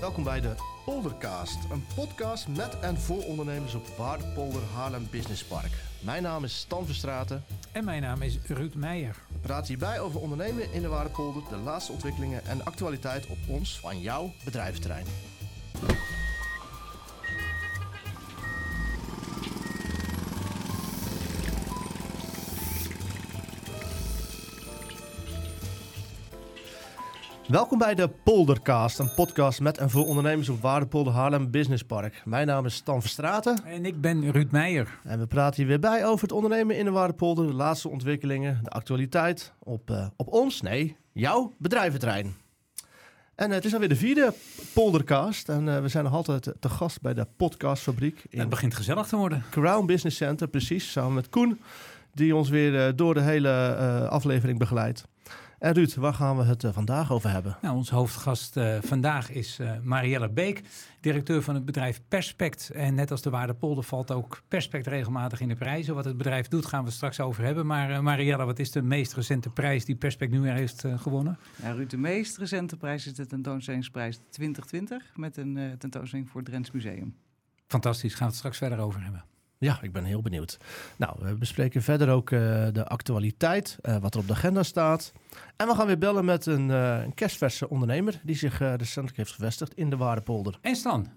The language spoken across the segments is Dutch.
Welkom bij de Poldercast, een podcast met en voor ondernemers op Waardepolder Haarlem Business Park. Mijn naam is Stan Verstraten. En mijn naam is Ruud Meijer. We praten hierbij over ondernemen in de Waardepolder, de laatste ontwikkelingen en actualiteit op ons van jouw bedrijventerrein. Welkom bij de Poldercast, een podcast met en voor ondernemers op Waardepolder Haarlem Business Park. Mijn naam is Stan Verstraten. En ik ben Ruud Meijer. En we praten hier weer bij over het ondernemen in de Waardepolder, de laatste ontwikkelingen, de actualiteit op, uh, op ons, nee, jouw bedrijventerrein. En uh, het is alweer de vierde Poldercast en uh, we zijn nog altijd te gast bij de podcastfabriek. In het begint gezellig te worden. Crown Business Center, precies, samen met Koen, die ons weer door de hele aflevering begeleidt. En Ruud, waar gaan we het uh, vandaag over hebben? Nou, onze hoofdgast uh, vandaag is uh, Marielle Beek, directeur van het bedrijf Perspect. En net als de Waardepolder valt ook Perspect regelmatig in de prijzen. Wat het bedrijf doet, gaan we straks over hebben. Maar Marielle, wat is de meest recente prijs die Perspect nu heeft gewonnen? Ja, Ruud, de meest recente prijs is de tentoonstellingsprijs 2020 met een tentoonstelling voor het Drents Museum. Fantastisch, gaan we het straks verder over hebben. Ja, ik ben heel benieuwd. Nou, we bespreken verder ook uh, de actualiteit, uh, wat er op de agenda staat. En we gaan weer bellen met een, uh, een kerstverse ondernemer die zich recentelijk heeft gevestigd in de Waardepolder. En Stan,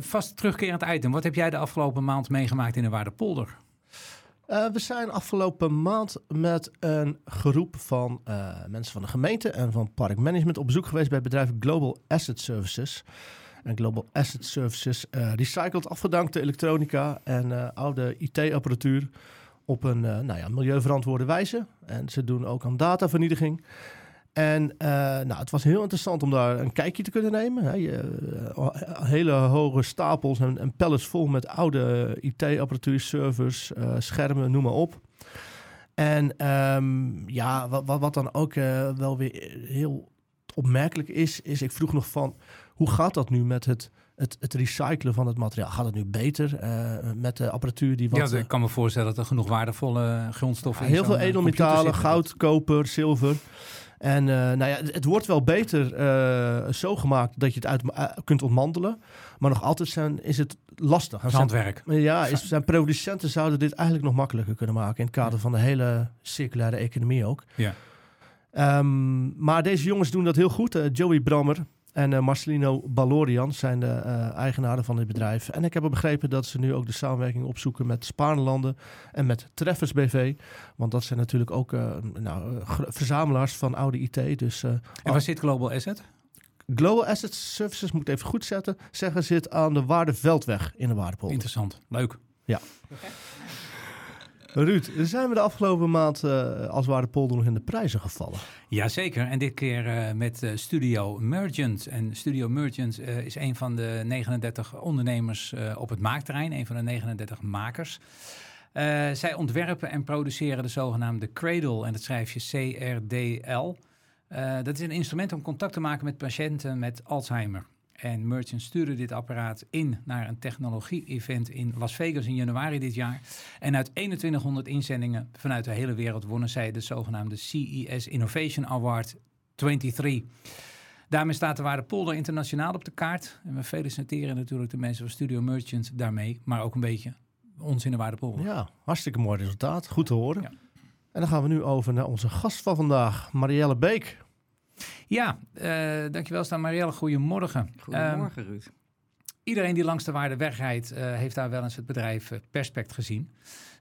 vast terugkerend item. Wat heb jij de afgelopen maand meegemaakt in de Waardepolder? we zijn afgelopen maand met een groep van mensen van de gemeente en van parkmanagement op bezoek geweest bij het bedrijf Global Asset Services. En Global Asset Services uh, recycelt afgedankte elektronica en oude IT-apparatuur op een uh, nou ja, milieuverantwoorde wijze. En ze doen ook aan datavernietiging. En nou, het was heel interessant om daar een kijkje te kunnen nemen. Hele hoge stapels en, en, pallets vol met oude IT-apparatuur, servers, schermen, noem maar op. En um, ja, wat, wat, dan ook wel weer heel opmerkelijk is, is ik vroeg nog van hoe gaat dat nu met het, het, het recyclen van het materiaal? Gaat het nu beter uh, met de apparatuur die wat... Ja, ik kan me voorstellen dat er genoeg waardevolle grondstoffen ja, Heel veel edelmetalen, goud, koper, zilver. En uh, nou ja, het, wordt wel beter uh, zo gemaakt dat je het uit kunt ontmantelen. Maar nog altijd zijn, is het lastig. Handwerk. ja, is, zijn producenten zouden dit eigenlijk nog makkelijker kunnen maken. In het kader van de hele circulaire economie ook. Ja. Um, maar deze jongens doen dat heel goed. Joey Brammer, en uh, Marcelino Balorian zijn de uh, eigenaren van dit bedrijf. En ik heb begrepen dat ze nu ook de samenwerking opzoeken met Spaarlanden en met Treffers BV. Want dat zijn natuurlijk ook uh, nou, verzamelaars van oude IT. Dus, en waar zit Global Asset? Global Asset Services, moet ik even goed zetten, zeggen, zit aan de Waardeveldweg in de Waardepolder. Interessant, leuk. Ja. Ruud, zijn we de afgelopen maand uh, als Waardepolder nog in de prijzen gevallen? Jazeker, en dit keer uh, met uh, Studio Merchant. En Studio Merchant is een van de 39 ondernemers op het maakterrein, een van de 39 makers. zij ontwerpen en produceren de zogenaamde Cradle en dat schrijf je CRDL. dat is een instrument om contact te maken met patiënten met Alzheimer. En Merchant stuurde dit apparaat in naar een technologie-event in Las Vegas in januari dit jaar. En uit 2100 inzendingen vanuit de hele wereld wonnen zij de zogenaamde CES Innovation Award 23. Daarmee staat de Waarde Polder internationaal op de kaart. En we feliciteren natuurlijk de mensen van Studio Merchant daarmee, maar ook een beetje ons in de Waarde Polder. Ja, hartstikke mooi resultaat. Goed te horen. Ja. En dan gaan we nu over naar onze gast van vandaag, Marielle Beek. Ja, uh, dankjewel Staan Marielle. Goedemorgen. Goedemorgen um, Ruud. Iedereen die langs de Waardeweg rijdt, uh, heeft daar wel eens het bedrijf uh, Perspect gezien.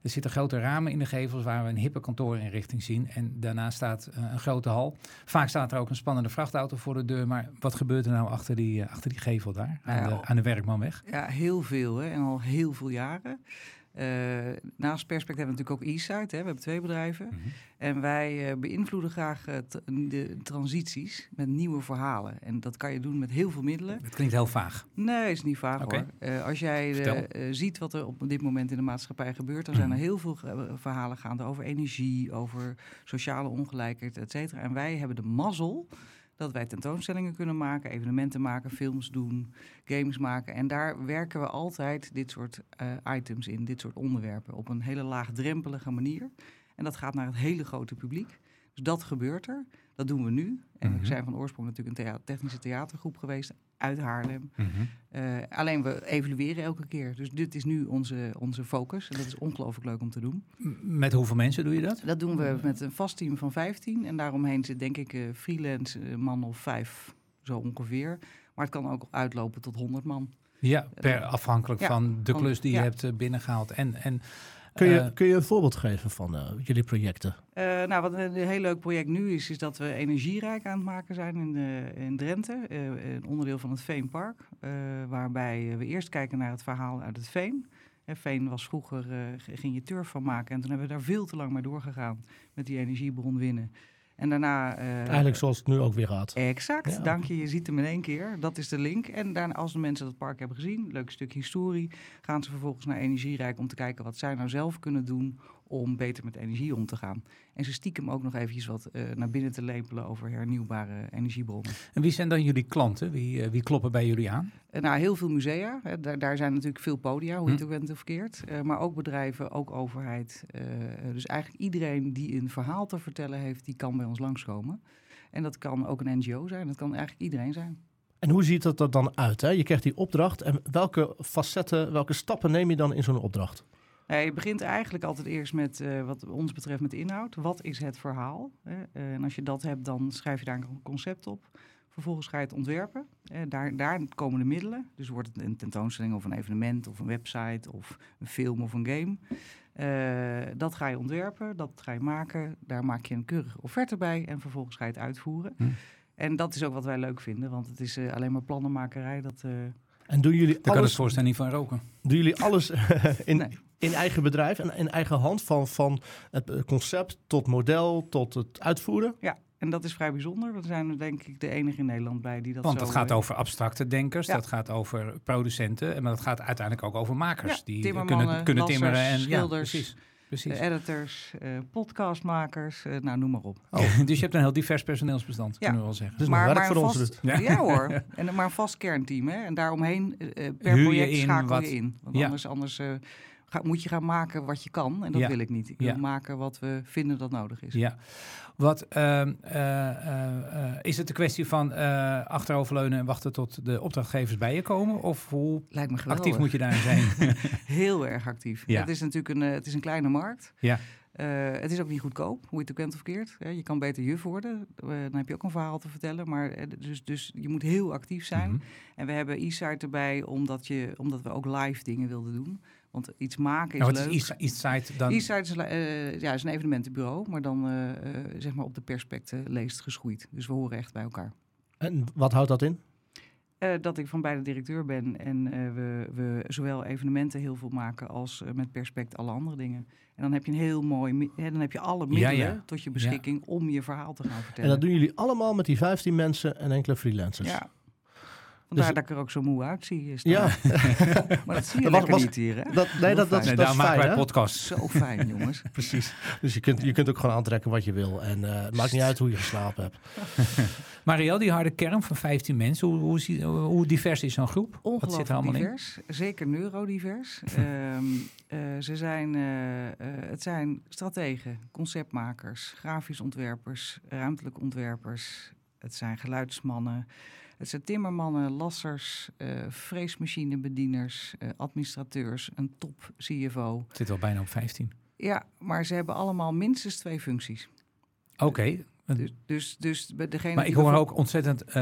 Er zitten grote ramen in de gevels waar we een hippe kantoorinrichting zien. En daarnaast staat een grote hal. Vaak staat er ook een spannende vrachtauto voor de deur. Maar wat gebeurt er nou achter die, achter die gevel daar, aan, ja, de, aan de Werkmanweg? Ja, heel veel hè? en al heel veel jaren. Uh, naast Perspect hebben we natuurlijk ook eSite. We hebben twee bedrijven. Mm -hmm. En wij uh, beïnvloeden graag uh, de transities met nieuwe verhalen. En dat kan je doen met heel veel middelen. Het klinkt heel vaag. Nee, is niet vaag okay. hoor. als jij ziet wat er op dit moment in de maatschappij gebeurt... dan zijn er heel veel verhalen gaande over energie, over sociale ongelijkheid, et cetera. En wij hebben de mazzel dat wij tentoonstellingen kunnen maken, evenementen maken, films doen, games maken. En daar werken we altijd dit soort uh, items in, dit soort onderwerpen, op een hele laagdrempelige manier. En dat gaat naar het hele grote publiek. Dus dat gebeurt er. Dat doen we nu. En -hmm. we zijn van oorsprong natuurlijk een thea technische theatergroep geweest. Uit Haarlem. Eh, alleen we evalueren elke keer. Dus dit is nu onze, onze focus. En dat is ongelooflijk leuk om te doen. Met hoeveel mensen doe je dat? Dat doen we met een vast team van 15. En daaromheen zit denk ik uh, freelance man of vijf, zo ongeveer. Maar het kan ook uitlopen tot 100 man. Ja, per afhankelijk van de klus die je hebt binnengehaald. En, en Kun je, kun je een voorbeeld geven van uh, jullie projecten? Uh, nou, wat een heel leuk project nu is, is dat we energierijk aan het maken zijn in, de, in Drenthe. Uh, een onderdeel van het Veenpark. waarbij we eerst kijken naar het verhaal uit het Veen. Veen was vroeger, ging je turf van maken. En toen hebben we daar veel te lang mee doorgegaan met die energiebron winnen. En daarna... Uh, Eigenlijk zoals het nu ook weer gaat. Exact, dank je. Je ziet hem in één keer. Dat is de link. En daarna, als de mensen dat park hebben gezien, leuk stuk historie, gaan ze vervolgens naar Energierijk om te kijken wat zij nou zelf kunnen doen om beter met energie om te gaan. En ze stiekem ook nog eventjes wat uh, naar binnen te lepelen over hernieuwbare energiebronnen. En wie zijn dan jullie klanten? Wie, uh, wie kloppen bij jullie aan? Uh, nou, heel veel musea. Hè. Daar, daar, zijn natuurlijk veel podia, hoe je hm. het ook bent of verkeerd. maar ook bedrijven, ook overheid. dus eigenlijk iedereen die een verhaal te vertellen heeft, die kan bij ons langskomen. En dat kan ook een NGO zijn, dat kan eigenlijk iedereen zijn. En hoe ziet dat er dan uit? Hè? Je krijgt die opdracht en welke facetten, welke stappen neem je dan in zo'n opdracht? Je begint eigenlijk altijd eerst met, uh, wat ons betreft, met inhoud. Wat is het verhaal? Hè? Uh, en als je dat hebt, dan schrijf je daar een concept op. Vervolgens ga je het ontwerpen. Uh, daar, daar komen de middelen. Dus wordt het een tentoonstelling of een evenement of een website of een film of een game. dat ga je ontwerpen, dat ga je maken. Daar maak je een keurige offerte bij en vervolgens ga je het uitvoeren. Hm. En dat is ook wat wij leuk vinden, want het is alleen maar plannenmakerij. Dat, en doen jullie Daar alles... kan het niet van roken. Doen jullie alles in, in eigen bedrijf en in eigen hand? Van, van het concept tot model tot het uitvoeren? Ja, en dat is vrij bijzonder. We zijn denk ik de enige in Nederland bij die dat Want het gaat over abstracte denkers, dat gaat over producenten, maar dat gaat uiteindelijk ook over makers. die kunnen, kunnen timmeren en schilders. Ja, precies. Precies. editors, uh, podcastmakers, uh, nou noem maar op. Oh. dus je hebt een heel divers personeelsbestand, ja. kunnen we wel zeggen. Dus maar, maar voor ons dus. Ja. hoor, en, maar een vast kernteam. Hè? En daaromheen uh, per project schakel wat... je in. Want anders, anders moet je gaan maken wat je kan. En dat wil ik niet. Ik wil maken wat we vinden dat nodig is. Ja. Wat, uh, uh, is het een kwestie van achteroverleunen en wachten tot de opdrachtgevers bij je komen? Of hoe Lijkt me actief moet je daarin zijn? Heel erg actief. Ja. Het is natuurlijk een, het is een kleine markt. Ja. het is ook niet goedkoop, hoe je het ook bent of keert. je kan beter juf worden, dan heb je ook een verhaal te vertellen. Maar dus, dus je moet heel actief zijn. Mhm. En we hebben e-site erbij omdat, je, omdat we ook live dingen wilden doen. Want iets maken is nou, leuk. Is Eastside dan? Eastside is, uh, ja, is een evenementenbureau, maar dan uh, zeg maar op de perspecten leest geschoeid. Dus we horen echt bij elkaar. En wat houdt dat in? dat ik van beide directeur ben en we, we zowel evenementen heel veel maken als met perspect alle andere dingen. En dan heb je een heel mooi, hè, dan heb je alle middelen tot je beschikking om je verhaal te gaan vertellen. En dat doen jullie allemaal met die 15 mensen en enkele freelancers? Ja, Vandaar dus, dat ik er ook zo moe uitzie. Is ja. maar dat zie je dat was, niet hier, hè? Dat, nee, dat, dat, nee, dat, is maken wij podcast. Zo fijn, jongens. Precies. Dus je kunt, je kunt ook gewoon aantrekken wat je wil. En uh, het maakt niet uit hoe je geslapen hebt. Marielle, die harde kern van 15 mensen, hoe, hoe, hoe divers is zo'n groep? Ongelooflijk wat zit er allemaal divers. In? Zeker neurodivers. um, uh, ze zijn, uh, het zijn strategen, conceptmakers, grafisch ontwerpers, ruimtelijke ontwerpers. Het zijn geluidsmannen. Het zijn timmermannen, lassers, uh, freesmachinebedieners, uh, administrateurs, een top CFO. Het zit al bijna op 15. Ja, maar ze hebben allemaal minstens twee functies. Oké, dus, dus, dus degene maar ik hoor ook ontzettend uh,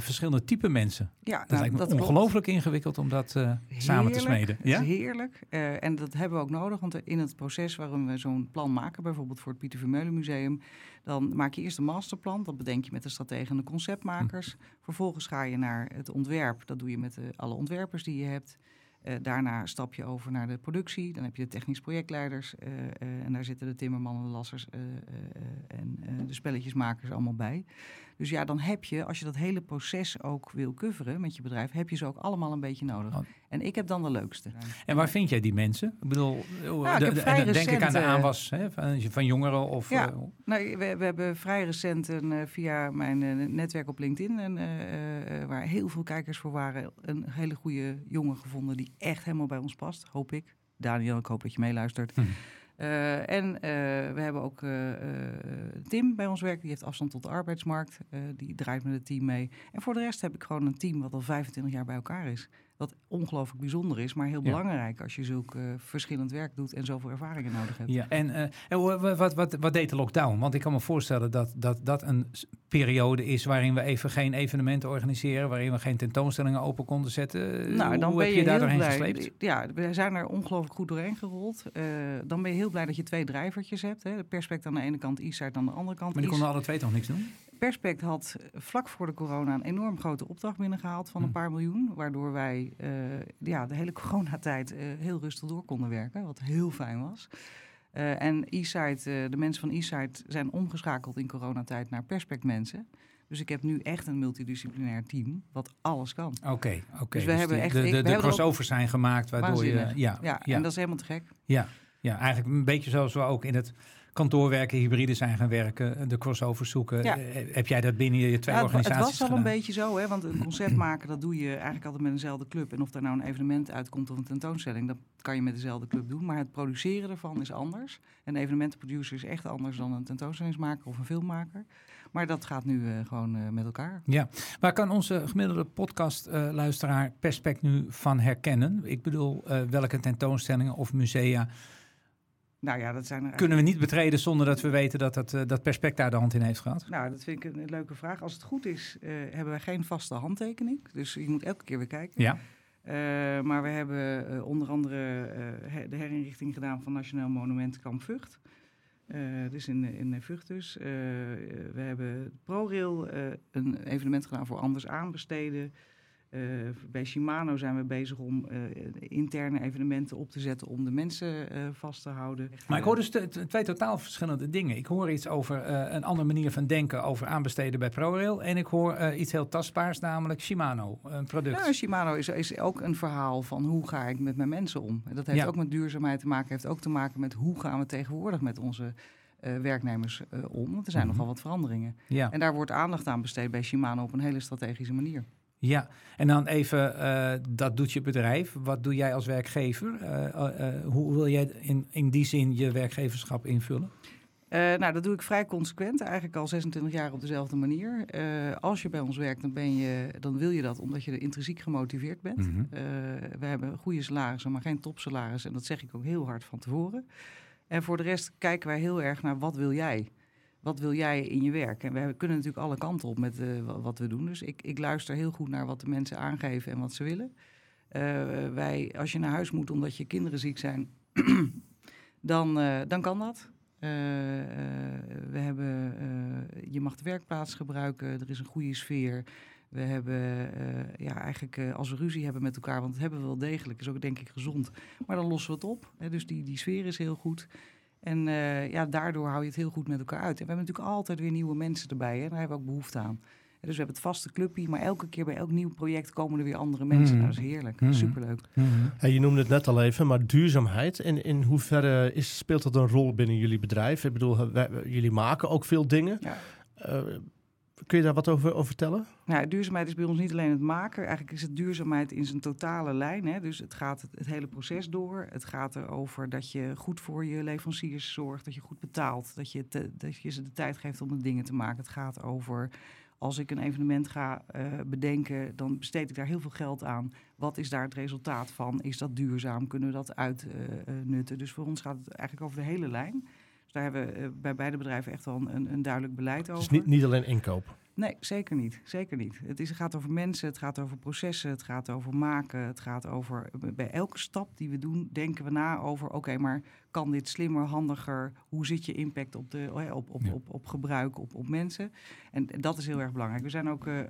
verschillende type mensen. Ja, dat nou, lijkt me ongelooflijk ingewikkeld om dat uh, samen te smeden. Ja, heerlijk. Uh, en dat hebben we ook nodig, want in het proces waarin we zo'n plan maken, bijvoorbeeld voor het Pieter Vermeulen Museum, dan maak je eerst een masterplan. Dat bedenk je met de strategen en de conceptmakers. Hm. Vervolgens ga je naar het ontwerp. Dat doe je met alle ontwerpers die je hebt. Uh, daarna stap je over naar de productie. Dan heb je de technisch projectleiders. Uh, uh, en daar zitten de timmermannen, de lassers en de spelletjesmakers allemaal bij. Dus ja, dan heb je, als je dat hele proces ook wil coveren met je bedrijf, heb je ze ook allemaal een beetje nodig. Oh. En ik heb dan de leukste. En waar vind jij die mensen? Ik bedoel, nou, ik de, denk ik aan de aanwas hè, van, van, jongeren of... Ja, nou, we, we, hebben vrij recent een, via mijn netwerk op LinkedIn, en, waar heel veel kijkers voor waren, een hele goede jongen gevonden die echt helemaal bij ons past, hoop ik. Daniel, ik hoop dat je meeluistert. Hm. en we hebben ook Tim bij ons werken, die heeft afstand tot de arbeidsmarkt. die draait met het team mee. En voor de rest heb ik gewoon een team wat al 25 jaar bij elkaar is. Wat ongelooflijk bijzonder is, maar heel belangrijk als je zulk uh, verschillend werk doet en zoveel ervaringen nodig hebt. Ja, en uh, wat, wat, wat deed de lockdown? Want ik kan me voorstellen dat dat, dat een periode is waarin we even geen evenementen organiseren, waarin we geen tentoonstellingen open konden zetten. Nou, dan Hoe ben heb je, je daar doorheen blij. gesleept? Ja, we zijn er ongelooflijk goed doorheen gerold. Uh, dan ben je heel blij dat je twee drijvertjes hebt. Hè. De Perspect aan de ene kant, Isart aan de andere kant. Maar die konden alle twee toch niks doen? Perspect had vlak voor de corona een enorm grote opdracht binnengehaald van een hm. paar miljoen. Waardoor wij uh, ja, de hele coronatijd uh, heel rustig door konden werken. Wat heel fijn was. Uh, en e-site, de mensen van e-site zijn omgeschakeld in coronatijd naar Perspect mensen. Dus ik heb nu echt een multidisciplinair team wat alles kan. Oké, oké. Dus we dus hebben echt de, de, de crossovers zijn gemaakt waardoor je. Ja, ja, ja, en dat is helemaal te gek. Ja, ja, eigenlijk een beetje zoals we ook in het kantoorwerken, hybride zijn gaan werken, de crossovers zoeken. Eh, heb jij dat binnen je twee organisaties Het was al een beetje zo, hè, want een concept maken, dat doe je eigenlijk altijd met dezelfde club. En of daar nou een evenement uitkomt of een tentoonstelling, dat kan je met dezelfde club doen. Maar het produceren ervan is anders. Een evenementenproducer is echt anders dan een tentoonstellingsmaker of een filmmaker. Maar dat gaat nu uh, gewoon uh, met elkaar. Ja, waar kan onze gemiddelde podcastluisteraar uh, Perspect nu van herkennen? Ik bedoel, welke tentoonstellingen of musea nou ja, dat zijn er Kunnen we niet betreden zonder dat we weten dat dat, uh, dat Perspect daar de hand in heeft gehad? Nou, dat vind ik een, leuke vraag. Als het goed is, uh, hebben wij geen vaste handtekening. Dus je moet elke keer weer kijken. Ja. Uh, maar we hebben onder andere de herinrichting gedaan van Nationaal Monument Kamp Vught. dus in, in Vught dus. we hebben ProRail een evenement gedaan voor anders aanbesteden. Uh, bij Shimano zijn we bezig om uh, interne evenementen op te zetten om de mensen uh, vast te houden. Maar ik hoor dus twee totaal verschillende dingen. Ik hoor iets over een andere manier van denken over aanbesteden bij ProRail. En ik hoor iets heel tastbaars, namelijk Shimano, een product. Ja, Shimano is, is ook een verhaal van hoe ga ik met mijn mensen om. Dat heeft ook met duurzaamheid te maken. heeft ook te maken met hoe gaan we tegenwoordig met onze werknemers om. Want er zijn mm nogal wat veranderingen. Ja. En daar wordt aandacht aan besteed bij Shimano op een hele strategische manier. Ja, en dan even, uh, dat doet je bedrijf. Wat doe jij als werkgever? Uh, uh, hoe wil jij in, in die zin je werkgeverschap invullen? nou, dat doe ik vrij consequent, eigenlijk al 26 jaar op dezelfde manier. als je bij ons werkt, dan, ben je, dan wil je dat omdat je er intrinsiek gemotiveerd bent. Mhm. we hebben goede salarissen, maar geen topsalaris. En dat zeg ik ook heel hard van tevoren. En voor de rest kijken wij heel erg naar wat wil jij? Wat wil jij in je werk? En we kunnen natuurlijk alle kanten op met uh, wat we doen. Dus ik, ik luister heel goed naar wat de mensen aangeven en wat ze willen. Uh, wij, als je naar huis moet omdat je kinderen ziek zijn, dan, uh, dan kan dat. we hebben, je mag de werkplaats gebruiken, er is een goede sfeer. We hebben ja, eigenlijk als we ruzie hebben met elkaar, want dat hebben we wel degelijk, is ook denk ik gezond. Maar dan lossen we het op. Hè, dus die, die sfeer is heel goed. En uh, ja, daardoor hou je het heel goed met elkaar uit. En we hebben natuurlijk altijd weer nieuwe mensen erbij. Hè? Daar hebben we ook behoefte aan. Dus we hebben het vaste clubje, maar elke keer bij elk nieuw project komen er weer andere mensen. Mm. Nou, dat is heerlijk, mm. superleuk. Mm. je noemde het net al even, maar duurzaamheid. In, in hoeverre is, speelt dat een rol binnen jullie bedrijf? Ik bedoel, jullie maken ook veel dingen. Ja. Uh, Kun je daar wat over, over vertellen? Nou, duurzaamheid is bij ons niet alleen het maken. Eigenlijk is het duurzaamheid in zijn totale lijn. Hè. Dus het gaat het, hele proces door. Het gaat erover dat je goed voor je leveranciers zorgt, dat je goed betaalt, dat je, je ze de tijd geeft om de dingen te maken. Het gaat over als ik een evenement ga uh, bedenken, dan besteed ik daar heel veel geld aan. Wat is daar het resultaat van? Is dat duurzaam? Kunnen we dat uitnutten? Uh, dus voor ons gaat het eigenlijk over de hele lijn. Dus daar hebben we eh, bij beide bedrijven echt wel een, een duidelijk beleid over. Dus niet, niet alleen inkoop? Nee, zeker niet. Zeker niet. Het, is, het gaat over mensen, het gaat over processen, het gaat over maken. Het gaat over, bij elke stap die we doen, denken we na over... oké, maar kan dit slimmer, handiger? Hoe zit je impact op, de, op, op, op, op, gebruik, op, op mensen? En dat is heel erg belangrijk. We zijn ook uh,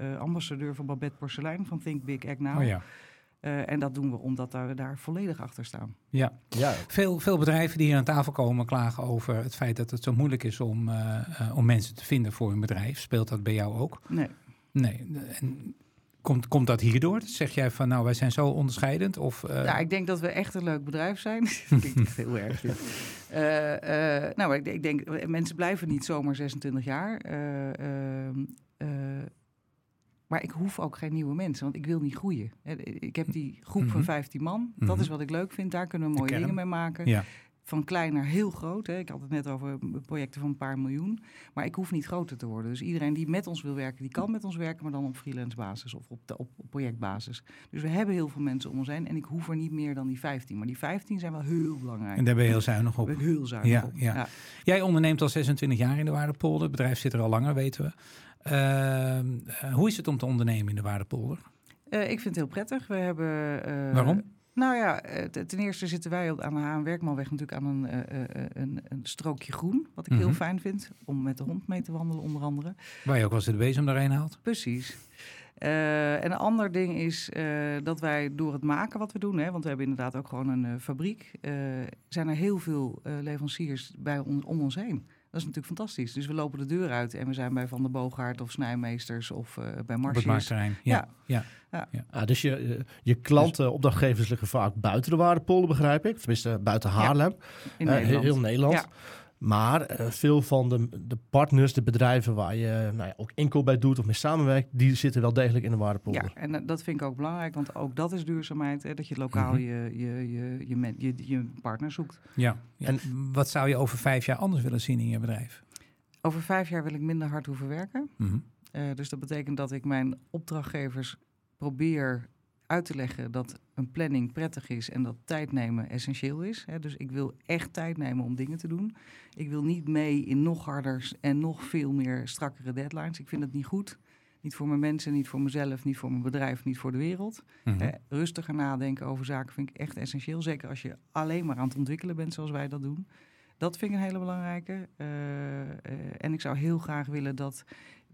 uh, ambassadeur van Babette Porcelein van Think Big Act Now. Oh ja. Uh, en dat doen we omdat we daar volledig achter staan. Ja, ja. Veel, veel bedrijven die hier aan tafel komen klagen over het feit dat het zo moeilijk is om, uh, uh, om mensen te vinden voor een bedrijf. Speelt dat bij jou ook? Nee. Nee. En komt, komt dat hierdoor? Zeg jij van nou, wij zijn zo onderscheidend? Of, Ja, ik denk dat we echt een leuk bedrijf zijn. dat klinkt echt heel erg. nou, ik, ik, denk, mensen blijven niet zomaar 26 jaar. Maar ik hoef ook geen nieuwe mensen, want ik wil niet groeien. Ik heb die groep van 15 mhm. man. Dat is mhm. wat ik leuk vind. Daar kunnen we mooie dingen mee maken. Ja. van klein naar heel groot. Hè. Ik had het net over projecten van een paar miljoen. Maar ik hoef niet groter te worden. Dus iedereen die met ons wil werken, die kan met ons werken, maar dan op freelance basis of op, de, op, projectbasis. Dus we hebben heel veel mensen om ons heen en ik hoef er niet meer dan die 15. Maar die 15 zijn wel heel belangrijk. En daar ben je heel zuinig op. Heel zuinig ja, op. Ja. Jij onderneemt al 26 jaar in de Waardepolder. Het bedrijf zit er al langer, weten we. Uh, hoe is het om te ondernemen in de Waardepolder? Uh, ik vind het heel prettig. We hebben. Uh, Waarom? Nou ja, eh, ten eerste zitten wij aan de Haan Werkmanweg natuurlijk aan een, uh, een, een, strookje groen. Wat ik heel mhm. fijn vind, om met de hond mee te wandelen onder andere. Waar je ook wel eens de bezem daarheen haalt. Precies. Uh, en een ander ding is dat wij door het maken wat we doen, hè, want we hebben inderdaad ook gewoon een fabriek, zijn er heel veel leveranciers bij om ons heen. Dat is natuurlijk fantastisch. Dus we lopen de deur uit en we zijn bij Van der Boogaard of Snijmeesters of uh, bij Marsjes. Op het ja. ja. ja. ja. ja. Ah, dus je, eh, je klanten, opdrachtgevers liggen vaak buiten de Waardepolder, begrijp ik. Tenminste, buiten Haarlem. In uh, Nederland. Heel Nederland. Maar uh, veel van de, de partners, de bedrijven waar je nou ja, ook inkoop bij doet of mee samenwerkt, die zitten wel degelijk in de waardepolder. Ja, en uh, dat vind ik ook belangrijk, want ook dat is duurzaamheid. Hè, dat je lokaal mm -hmm. je, je, je, je, je, je partner zoekt. Ja. ja. En wat zou je over vijf jaar anders willen zien in je bedrijf? Over vijf jaar wil ik minder hard hoeven werken. Mm -hmm. uh, dus dat betekent dat ik mijn opdrachtgevers probeer uit te leggen dat een planning prettig is en dat tijd nemen essentieel is. Hè. Dus ik wil echt tijd nemen om dingen te doen. Ik wil niet mee in nog harder en nog veel meer strakkere deadlines. Ik vind het niet goed. Niet voor mijn mensen, niet voor mezelf, niet voor mijn bedrijf, niet voor de wereld. Mm -hmm. rustiger nadenken over zaken vind ik echt essentieel. Zeker als je alleen maar aan het ontwikkelen bent zoals wij dat doen. Dat vind ik een hele belangrijke. Uh, uh, en ik zou heel graag willen dat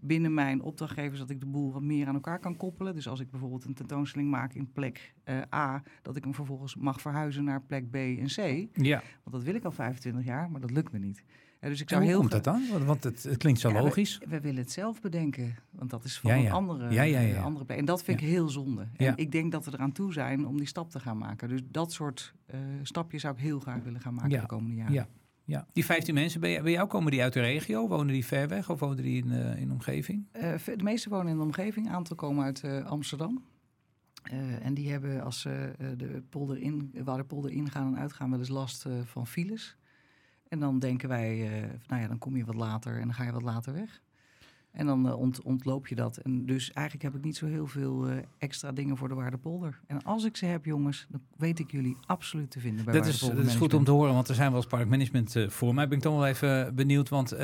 binnen mijn opdrachtgevers dat ik de boel wat meer aan elkaar kan koppelen. Dus als ik bijvoorbeeld een tentoonstelling maak in plek uh, A, dat ik hem vervolgens mag verhuizen naar plek B en C. Ja. Want dat wil ik al 25 jaar, maar dat lukt me niet. Uh, dus ik zou heel komt dat dan? Want het, het klinkt zo ja, logisch. We, we, willen het zelf bedenken, want dat is van ja, ja. een andere, ja, ja, ja. andere plek. En dat vind ik heel zonde. En ik denk dat we eraan toe zijn om die stap te gaan maken. Dus dat soort uh, stapjes zou ik heel graag willen gaan maken de komende jaren. Ja. Ja. Die 15 mensen, bij, bij jou komen die uit de regio? Wonen die ver weg of wonen die in, uh, in de omgeving? Uh, de meeste wonen in de omgeving. Een aantal komen uit uh, Amsterdam. en die hebben als ze de polder in, waar de polder ingaan en uitgaan wel eens last van files. En dan denken wij, nou ja, dan kom je wat later en dan ga je wat later weg. En dan ont, ontloop je dat. En dus eigenlijk heb ik niet zo heel veel uh, extra dingen voor de Waardepolder. En als ik ze heb, jongens, dan weet ik jullie absoluut te vinden bij dat is, dat is goed om te horen, want er zijn wel eens parkmanagement uh, voor. Maar ben ik toch wel even benieuwd, want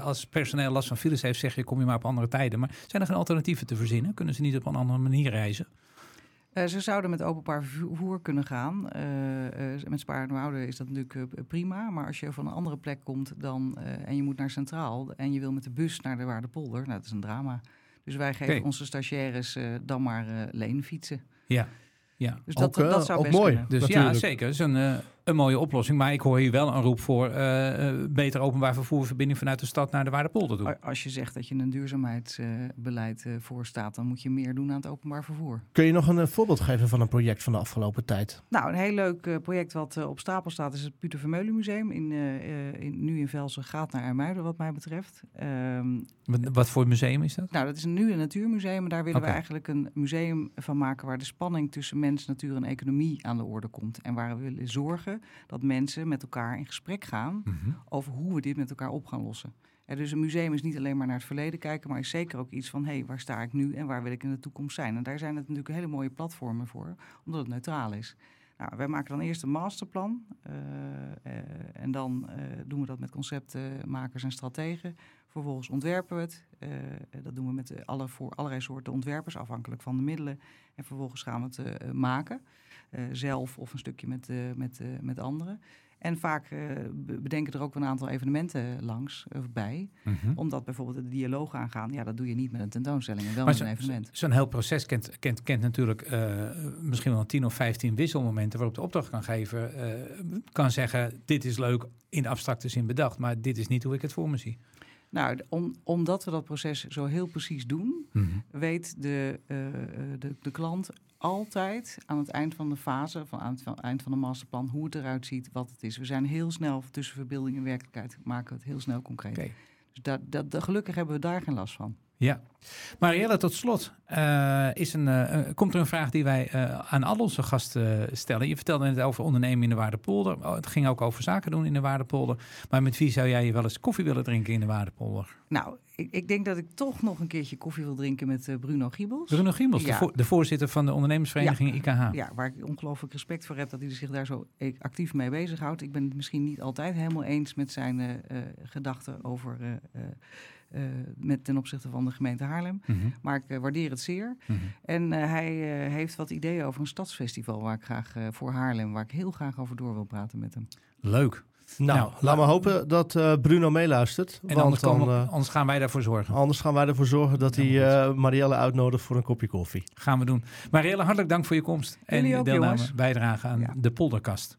als personeel last van files heeft, zeg je, kom je maar op andere tijden. Maar zijn er geen alternatieven te verzinnen? Kunnen ze niet op een andere manier reizen? Uh, ze zouden met openbaar vervoer kunnen gaan. Uh, uh, met Spaar en Wouden is dat natuurlijk prima. Maar als je van een andere plek komt dan, en je moet naar Centraal... en je wil met de bus naar de Waardepolder, nou, dat is een drama. Dus wij geven okay. onze stagiaires dan maar leenfietsen. Ja. Ja, dus dat, ook, dat zou best mooi. Kunnen. Dus natuurlijk. ja, zeker. Dat is een, uh, een mooie oplossing. Maar ik hoor hier wel een roep voor uh, beter openbaar vervoerverbinding vanuit de stad naar de Waardepolder toe. Als je zegt dat je een duurzaamheidsbeleid uh, voorstaat, dan moet je meer doen aan het openbaar vervoer. Kun je nog een voorbeeld geven van een project van de afgelopen tijd? Nou, een heel leuk project wat op stapel staat is het Pieter Vermeulen Museum. In, in, nu in Velsen gaat naar Ermuiden wat mij betreft. Um, wat, wat, voor museum is dat? Nou, dat is nu een natuurmuseum. En daar willen okay. we eigenlijk een museum van maken waar de spanning tussen mens, natuur en economie aan de orde komt. En waar we willen zorgen dat mensen met elkaar in gesprek gaan mm -hmm. over hoe we dit met elkaar op gaan lossen. En dus een museum is niet alleen maar naar het verleden kijken, maar is zeker ook iets van hé, hey, waar sta ik nu en waar wil ik in de toekomst zijn? En daar zijn het natuurlijk hele mooie platformen voor, omdat het neutraal is. Nou, wij maken dan eerst een masterplan uh, uh, en dan uh, doen we dat met conceptmakers en strategen. Vervolgens ontwerpen we het. dat doen we met alle voor allerlei soorten ontwerpers, afhankelijk van de middelen. En vervolgens gaan we het maken. Zelf of een stukje met, met, met anderen. En vaak bedenken er ook een aantal evenementen langs of bij. Mm -hmm. Omdat bijvoorbeeld de dialoog aangaan. Ja, dat doe je niet met een tentoonstelling en wel maar met een evenement. Zo'n heel proces kent, kent, kent natuurlijk misschien wel 10 of 15 wisselmomenten waarop de opdracht kan geven. kan zeggen, dit is leuk in de abstracte zin bedacht, maar dit is niet hoe ik het voor me zie. Nou, om, omdat we dat proces zo heel precies doen, mm -hmm. weet de, uh, de, de klant altijd aan het eind van de fase, van aan het eind van de masterplan, hoe het eruit ziet, wat het is. We zijn heel snel tussen verbeelding en werkelijkheid, maken we het heel snel concreet. Okay. Dus dat, dat, dat, gelukkig hebben we daar geen last van. Ja. Marielle, tot slot uh, is een, uh, komt er een vraag die wij uh, aan al onze gasten stellen. Je vertelde net over ondernemen in de Waardepolder. Oh, het ging ook over zaken doen in de Waardepolder. Maar met wie zou jij je wel eens koffie willen drinken in de Waardepolder? Nou, ik, ik denk dat ik toch nog een keertje koffie wil drinken met Bruno Giebels. Bruno Giebels, ja. de, de, voorzitter van de ondernemersvereniging IKH. Ja, waar ik ongelooflijk respect voor heb dat hij zich daar zo actief mee bezighoudt. Ik ben het misschien niet altijd helemaal eens met zijn gedachten over uh, met ten opzichte van de gemeente Haarlem. Mhm. Maar ik uh, waardeer het zeer. Mhm. En uh, hij heeft wat ideeën over een stadsfestival waar ik graag voor Haarlem, waar ik heel graag over door wil praten met hem. Leuk. Nou, nou laat me hopen dat Bruno meeluistert. En anders, dan, anders gaan wij daarvoor zorgen. Anders gaan wij ervoor zorgen dat hij Marielle uitnodigt voor een kopje koffie. Gaan we doen. Marielle, hartelijk dank voor je komst. en je deelname, bijdrage aan de polderkast.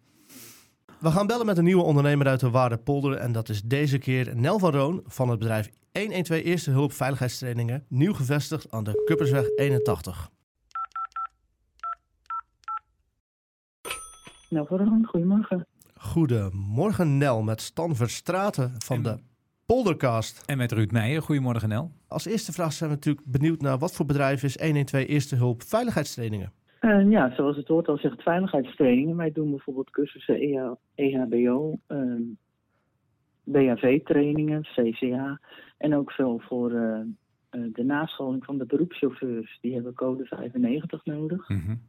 We gaan bellen met een nieuwe ondernemer uit de Waardepolder. En dat is deze keer Nel van Roon van het bedrijf 112 Eerste Hulp Veiligheidstrainingen. Nieuw gevestigd aan de Kuppersweg 81. Nel van Roon, goedemorgen. Goedemorgen Nel, met Stan Verstraten van de Poldercast. En met Ruud Meijer. Goedemorgen Nel. Als eerste vraag zijn we natuurlijk benieuwd naar wat voor bedrijf is 112 Eerste Hulp Veiligheidstrainingen? Uh, ja, zoals het woord al zegt, veiligheidstrainingen. Wij doen bijvoorbeeld cursussen EH, EHBO, uh, ehm, BHV-trainingen, CCA. En ook veel voor uh, de nascholing van de beroepschauffeurs. Die hebben code 95 nodig. Mm -hmm.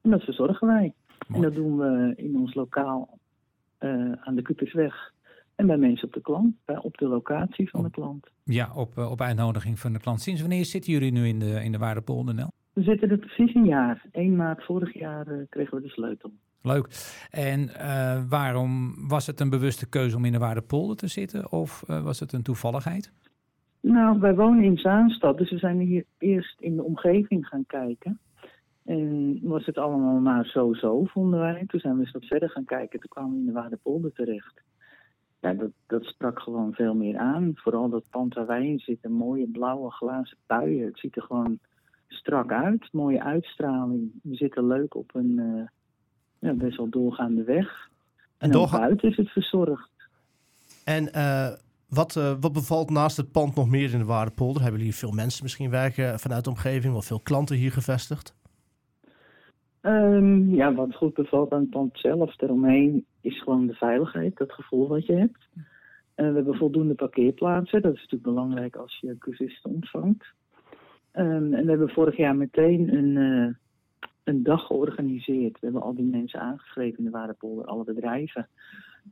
En dat verzorgen wij. En dat doen we in ons lokaal aan de Kupersweg. En bij mensen op de klant, bij, op de locatie van de klant. Ja, op, op uitnodiging van de klant. Sinds wanneer zitten jullie nu in de, in de Waardepolder, Nel? We zitten er precies een jaar. 1 maart vorig jaar uh, kregen we de sleutel. Leuk. En uh, waarom was het een bewuste keuze om in de Waardepolder te zitten? Of was het een toevalligheid? Nou, wij wonen in Zaanstad, dus we zijn hier eerst in de omgeving gaan kijken. En was het allemaal maar zo-zo, vonden wij. Toen zijn we eens wat verder gaan kijken. Toen kwamen we in de Waardepolder terecht. Ja, dat, dat sprak gewoon veel meer aan. Vooral dat pand waar wij in zitten, mooie blauwe glazen puien. Het ziet er gewoon strak uit, mooie uitstraling. We zitten leuk op een uh, ja, best wel doorgaande weg. En, en buiten is het verzorgd. En uh, wat, uh, wat bevalt naast het pand nog meer in de Waardepolder? Hebben jullie veel mensen misschien werken vanuit de omgeving of veel klanten hier gevestigd? Um, ja, wat goed bevalt aan het pand zelf eromheen is gewoon de veiligheid, dat gevoel wat je hebt. Uh, we hebben voldoende parkeerplaatsen. Dat is natuurlijk belangrijk als je cursisten ontvangt. Um, en we hebben vorig jaar meteen een, uh, een dag georganiseerd. We hebben al die mensen aangeschreven in de Waardepolder, alle bedrijven.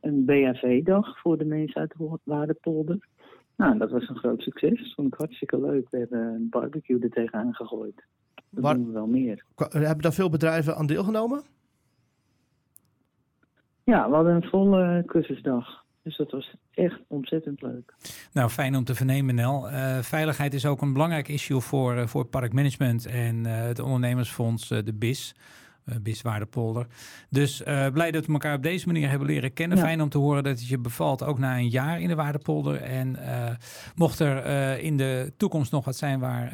Een BHV-dag voor de mensen uit de Waardepolder. Nou, dat was een groot succes. Dat vond ik hartstikke leuk. We hebben een barbecue er tegenaan gegooid. Dat Waar, doen we wel meer. Hebben daar veel bedrijven aan deelgenomen? Ja, we hadden een volle cursusdag. Dus dat was echt ontzettend leuk. Nou, fijn om te vernemen, Nel. Uh, veiligheid is ook een belangrijk issue voor, uh, voor parkmanagement en uh, het ondernemersfonds, de BIS. BIS Waardepolder. Dus blij dat we elkaar op deze manier hebben leren kennen. Fijn om te horen dat het je bevalt, ook na een jaar in de Waardepolder. En mocht er in de toekomst nog wat zijn waar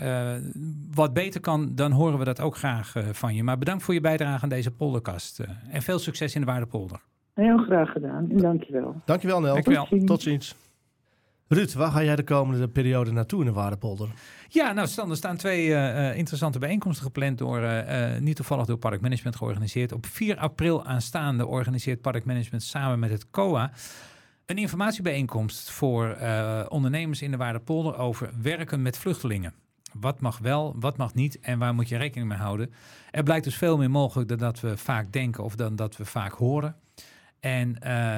wat beter kan, dan horen we dat ook graag van je. Maar bedankt voor je bijdrage aan deze polderkast. en veel succes in de Waardepolder. Heel graag gedaan en dankjewel. Dankjewel Nel. Dankjewel. Tot ziens. Tot ziens. Ruud, waar ga jij de komende periode naartoe in de Waardepolder? Ja, nou er staan twee uh, interessante bijeenkomsten gepland door, uh, niet toevallig door Parkmanagement georganiseerd. Op 4 april aanstaande organiseert Parkmanagement samen met het COA een informatiebijeenkomst voor ondernemers in de Waardepolder over werken met vluchtelingen. Wat mag wel, wat mag niet en waar moet je rekening mee houden? Er blijkt dus veel meer mogelijk dan dat we vaak denken of dan dat we vaak horen. En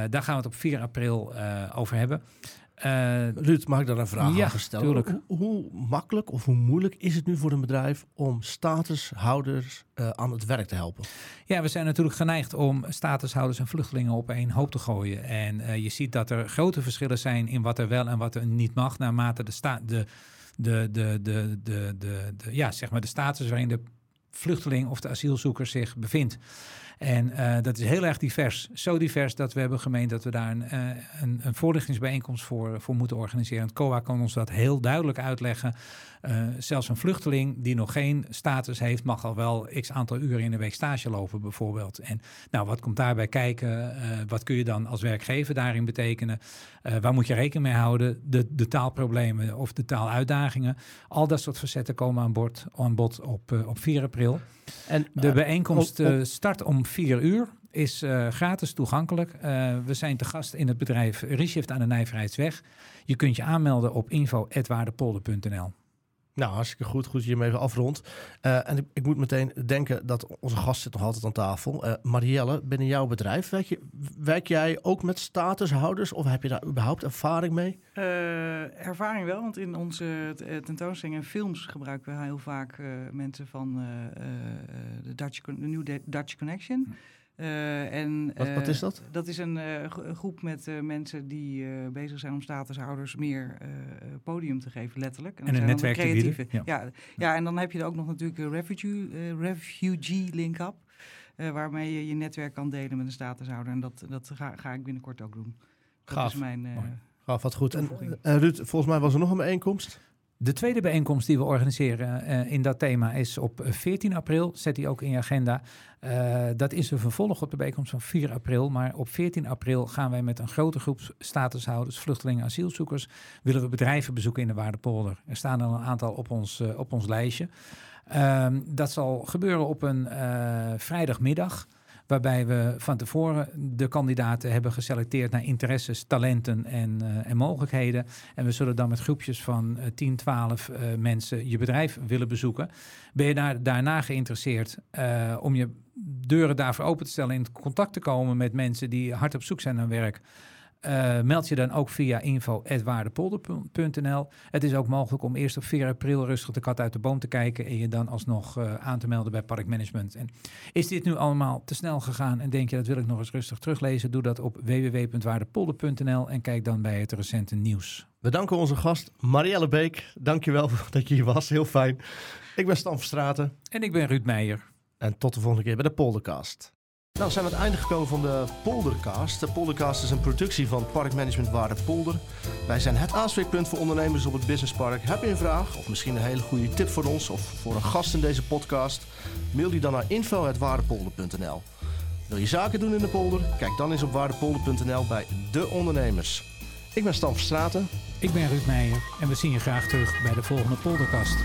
daar gaan we het op 4 april over hebben. Uh, Ruud, mag ik daar een vraag ja, aan stellen? Hoe, hoe, makkelijk of hoe moeilijk is het nu voor een bedrijf om statushouders aan het werk te helpen? Ja, we zijn natuurlijk geneigd om statushouders en vluchtelingen op één hoop te gooien. En je ziet dat er grote verschillen zijn in wat er wel en wat er niet mag, naarmate de, sta de, de, de, de, de, de, de, ja, zeg maar de status waarin de vluchteling of de asielzoeker zich bevindt. En uh, dat is heel erg divers. Zo divers dat we hebben gemeend dat we daar een, uh, een, een voorlichtingsbijeenkomst voor, voor moeten organiseren. Het COA kan ons dat heel duidelijk uitleggen. Uh, zelfs een vluchteling die nog geen status heeft, mag al wel x aantal uren in de week stage lopen, bijvoorbeeld. En nou, wat komt daarbij kijken? wat kun je dan als werkgever daarin betekenen? waar moet je rekening mee houden? De, de taalproblemen of de taaluitdagingen. Al dat soort facetten komen aan, boord, aan bod op, op 4 april. En de bijeenkomst start om 4 uur. Is uh, gratis toegankelijk. Uh, we zijn te gast in het bedrijf Reshift aan de Nijverheidsweg. Je kunt je aanmelden op info.waardepolder.nl. Nou, hartstikke goed. Goed dat je hem even afrondt. Uh, en ik, ik, moet meteen denken dat onze gast zit nog altijd aan tafel. Uh, Marielle, binnen jouw bedrijf, werk, je, werk jij ook met statushouders of heb je daar überhaupt ervaring mee? Uh, ervaring wel, want in onze tentoonstellingen en films gebruiken we heel vaak mensen van de, Dutch, de New Dutch Connection. Hm. Uh, en, wat, wat, is dat? Dat is een uh, groep met uh, mensen die bezig zijn om statushouders meer podium te geven, letterlijk. En, en een netwerk creatieve. Ja. ja. Ja, en dan heb je er ook nog natuurlijk een refugee, refugee link-up. waarmee je je netwerk kan delen met een statushouder. En dat, dat ga, ga ik binnenkort ook doen. Dat Gaaf. is mijn. Gaaf, wat goed. En, en Ruud, volgens mij was er nog een bijeenkomst. De tweede bijeenkomst die we organiseren uh, in dat thema is op 14 april. Zet die ook in je agenda. Uh, dat is een vervolg op de bijeenkomst van 4 april. Maar op 14 april gaan wij met een grote groep statushouders, vluchtelingen, asielzoekers, willen we bedrijven bezoeken in de Waardepolder. Er staan er een aantal op ons, op ons lijstje. Ehm, dat zal gebeuren op een vrijdagmiddag. Waarbij we van tevoren de kandidaten hebben geselecteerd naar interesses, talenten en, uh, en mogelijkheden. En we zullen dan met groepjes van uh, 10, 12 uh, mensen je bedrijf willen bezoeken. Ben je daar, daarna geïnteresseerd om je deuren daarvoor open te stellen, in contact te komen met mensen die hard op zoek zijn naar werk? Uh, meld je dan ook via info.waardepolder.nl. Het is ook mogelijk om eerst op 4 april rustig de kat uit de boom te kijken en je dan alsnog uh, aan te melden bij Parkmanagement. En is dit nu allemaal te snel gegaan en denk je dat wil ik nog eens rustig teruglezen? Doe dat op www.waardepolder.nl en kijk dan bij het recente nieuws. We danken onze gast Marielle Beek. Dankjewel dat je hier was. Heel fijn. Ik ben Stan Verstraten. En ik ben Ruud Meijer. En tot de volgende keer bij de Poldercast. Nou, zijn we aan het einde gekomen van de Poldercast. De Poldercast is een productie van Parkmanagement Waarde Polder. Wij zijn het aanspreekpunt voor ondernemers op het businesspark. Heb je een vraag of misschien een hele goede tip voor ons of voor een gast in deze podcast? Mail die dan naar info.waardepolder.nl. Wil je zaken doen in de polder? Kijk dan eens op waardepolder.nl bij De Ondernemers. Ik ben Stan Verstraten. Ik ben Ruud Meijer en we zien je graag terug bij de volgende Poldercast.